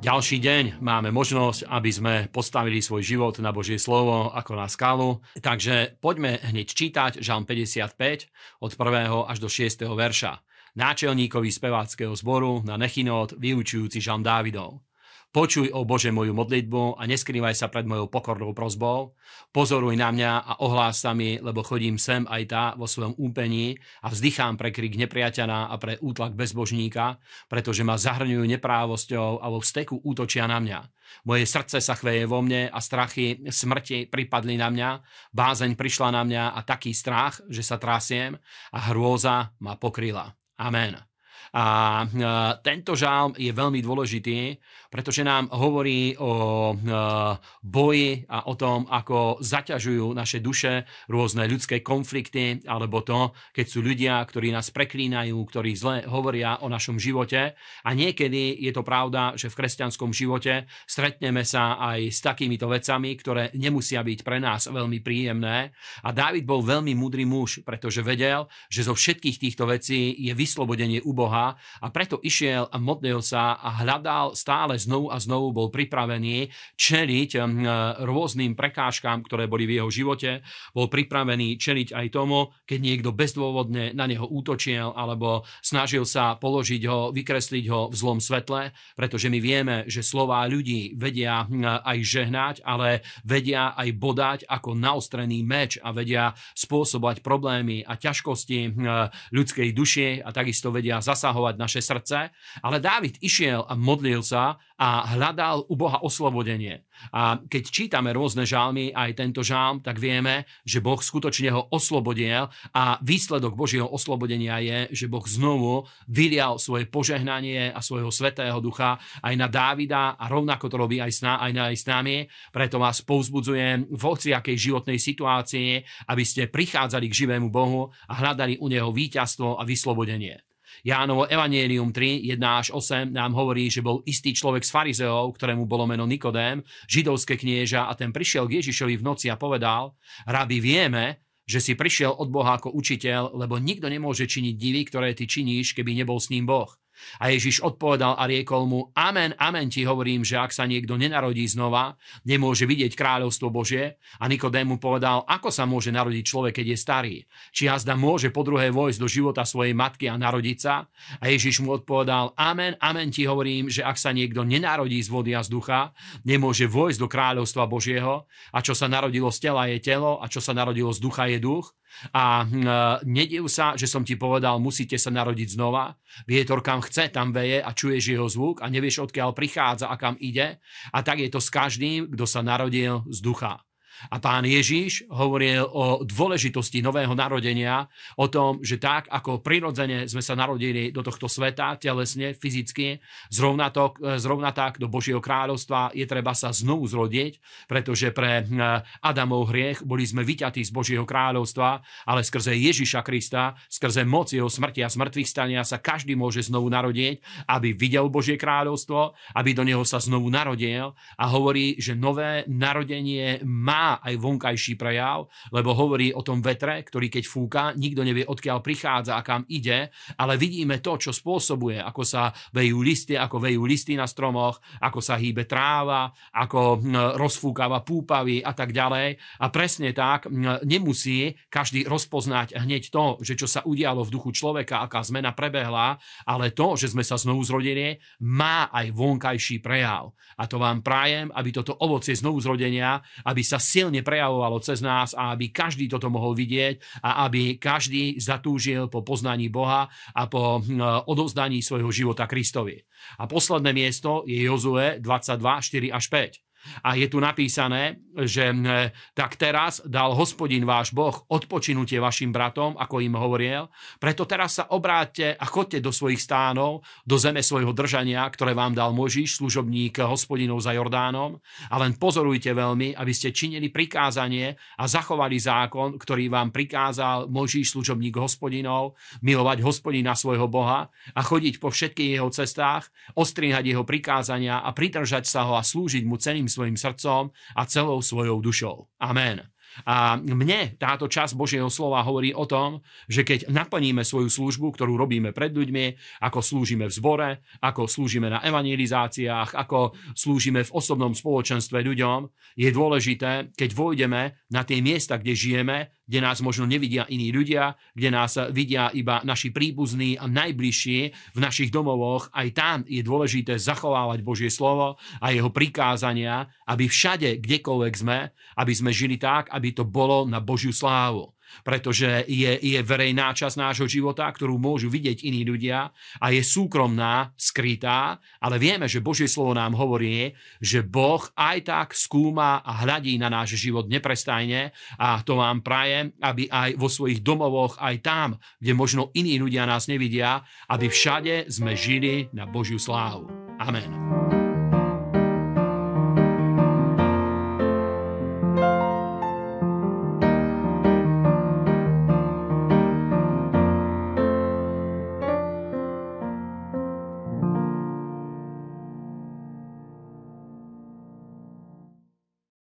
Ďalší deň máme možnosť, aby sme postavili svoj život na Božie slovo ako na skalu. Takže poďme hneď čítať Žalm 55 od 1. až do 6. verša. Náčelníkovi speváckého zboru na Nechinot vyučujúci Žalm Dávidov. Počuj, o Bože, moju modlitbu a neskrývaj sa pred mojou pokornou prozbou. Pozoruj na mňa a ohlás sa mi, lebo chodím sem aj tá vo svojom úpení a vzdychám pre krik nepriateľa a pre útlak bezbožníka, pretože ma zahrňujú neprávosťou a vo vsteku útočia na mňa. Moje srdce sa chveje vo mne a strachy smrti pripadli na mňa, bázeň prišla na mňa a taký strach, že sa trasiem a hrôza ma pokryla. Amen. A tento žálm je veľmi dôležitý, pretože nám hovorí o boji a o tom, ako zaťažujú naše duše rôzne ľudské konflikty, alebo to, keď sú ľudia, ktorí nás preklínajú, ktorí zle hovoria o našom živote. A niekedy je to pravda, že v kresťanskom živote stretneme sa aj s takýmito vecami, ktoré nemusia byť pre nás veľmi príjemné. A Dávid bol veľmi múdry muž, pretože vedel, že zo všetkých týchto vecí je vyslobodenie u Boha Boha a preto išiel a modlil sa a hľadal stále znovu a znovu, bol pripravený čeliť hm, rôznym prekážkám, ktoré boli v jeho živote. Bol pripravený čeliť aj tomu, keď niekto bezdôvodne na neho útočil alebo snažil sa položiť ho, vykresliť ho v zlom svetle, pretože my vieme, že slová ľudí vedia hm, aj žehnať, ale vedia aj bodať ako naostrený meč a vedia spôsobovať problémy a ťažkosti hm, ľudskej duše a takisto vedia zasahovať zasahovať naše srdce, ale Dávid išiel a modlil sa a hľadal u Boha oslobodenie. A keď čítame rôzne žálmy, aj tento žálm, tak vieme, že Boh skutočne ho oslobodil a výsledok Božieho oslobodenia je, že Boh znovu vylial svoje požehnanie a svojho svetého ducha aj na Dávida a rovnako to robí aj, sná, aj, na, aj s nami. Preto vás povzbudzujem v hociakej životnej situácii, aby ste prichádzali k živému Bohu a hľadali u Neho víťazstvo a vyslobodenie. Jánovo Evangelium 3, 1 až 8 nám hovorí, že bol istý človek z farizeov, ktorému bolo meno Nikodém, židovské knieža a ten prišiel k Ježišovi v noci a povedal, rabi vieme, že si prišiel od Boha ako učiteľ, lebo nikto nemôže činiť divy, ktoré ty činíš, keby nebol s ním Boh. A Ježiš odpovedal a riekol mu, amen, amen ti hovorím, že ak sa niekto nenarodí znova, nemôže vidieť kráľovstvo Božie. A Nikodém mu povedal, ako sa môže narodiť človek, keď je starý? Či jazda môže po druhé vojsť do života svojej matky a narodiť sa? A Ježiš mu odpovedal, amen, amen ti hovorím, že ak sa niekto nenarodí z vody a z ducha, nemôže vojsť do kráľovstva Božieho. A čo sa narodilo z tela je telo a čo sa narodilo z ducha je duch. A e, nediv sa, že som ti povedal, musíte sa narodiť znova. Vietor kam chce, tam veje a čuješ jeho zvuk a nevieš, odkiaľ prichádza a kam ide. A tak je to s každým, kto sa narodil z ducha. A pán Ježíš hovoril o dôležitosti nového narodenia, o tom, že tak, ako prirodzene sme sa narodili do tohto sveta, telesne, fyzicky, zrovna, to, zrovna tak do Božieho kráľovstva je treba sa znovu zrodiť, pretože pre hm, Adamov hriech boli sme vyťatí z Božieho kráľovstva, ale skrze Ježíša Krista, skrze moc jeho smrti a smrtvých stania sa každý môže znovu narodiť, aby videl Božie kráľovstvo, aby do neho sa znovu narodil a hovorí, že nové narodenie má aj vonkajší prejav, lebo hovorí o tom vetre, ktorý keď fúka, nikto nevie, odkiaľ prichádza a kam ide, ale vidíme to, čo spôsobuje, ako sa vejú listy, ako vejú listy na stromoch, ako sa hýbe tráva, ako hm, rozfúkava púpavy a tak ďalej. A presne tak hm, nemusí každý rozpoznať hneď to, že čo sa udialo v duchu človeka, aká zmena prebehla, ale to, že sme sa znovu zrodili, má aj vonkajší prejav. A to vám prajem, aby toto ovocie znovu zrodenia, aby sa silne prejavovalo cez nás a aby každý toto mohol vidieť a aby každý zatúžil po poznaní Boha a po hm, odovzdaní svojho života Kristovi. A posledné miesto je Jozue 22, 4 až 5. A je tu napísané, že tak teraz dal hospodin váš Boh odpočinutie vašim bratom, ako im hovoril. Preto teraz sa obráťte a chodte do svojich stánov, do zeme svojho držania, ktoré vám dal Možiš, služobník hospodinov za Jordánom. A len pozorujte veľmi, aby ste činili prikázanie a zachovali zákon, ktorý vám prikázal Možiš, služobník hospodinov, milovať hospodina svojho Boha a chodiť po všetkých jeho cestách, ostrihať jeho prikázania a pridržať sa ho a slúžiť mu ceným svojim srdcom a celou svojou dušou. Amen. A mne táto časť Božieho slova hovorí o tom, že keď naplníme svoju službu, ktorú robíme pred ľuďmi, ako slúžime v zbore, ako slúžime na evangelizáciách, ako slúžime v osobnom spoločenstve ľuďom, je dôležité, keď vojdeme na tie miesta, kde žijeme, kde nás možno nevidia iní ľudia, kde nás vidia iba naši príbuzní a najbližší v našich domovoch, aj tam je dôležité zachovávať Božie slovo a jeho prikázania, aby všade, kdekoľvek sme, aby sme žili tak, aby to bolo na Božiu slávu pretože je, je verejná časť nášho života, ktorú môžu vidieť iní ľudia a je súkromná, skrytá, ale vieme, že Božie slovo nám hovorí, že Boh aj tak skúma a hľadí na náš život neprestajne a to vám prajem, aby aj vo svojich domovoch, aj tam, kde možno iní ľudia nás nevidia, aby všade sme žili na Božiu slávu. Amen.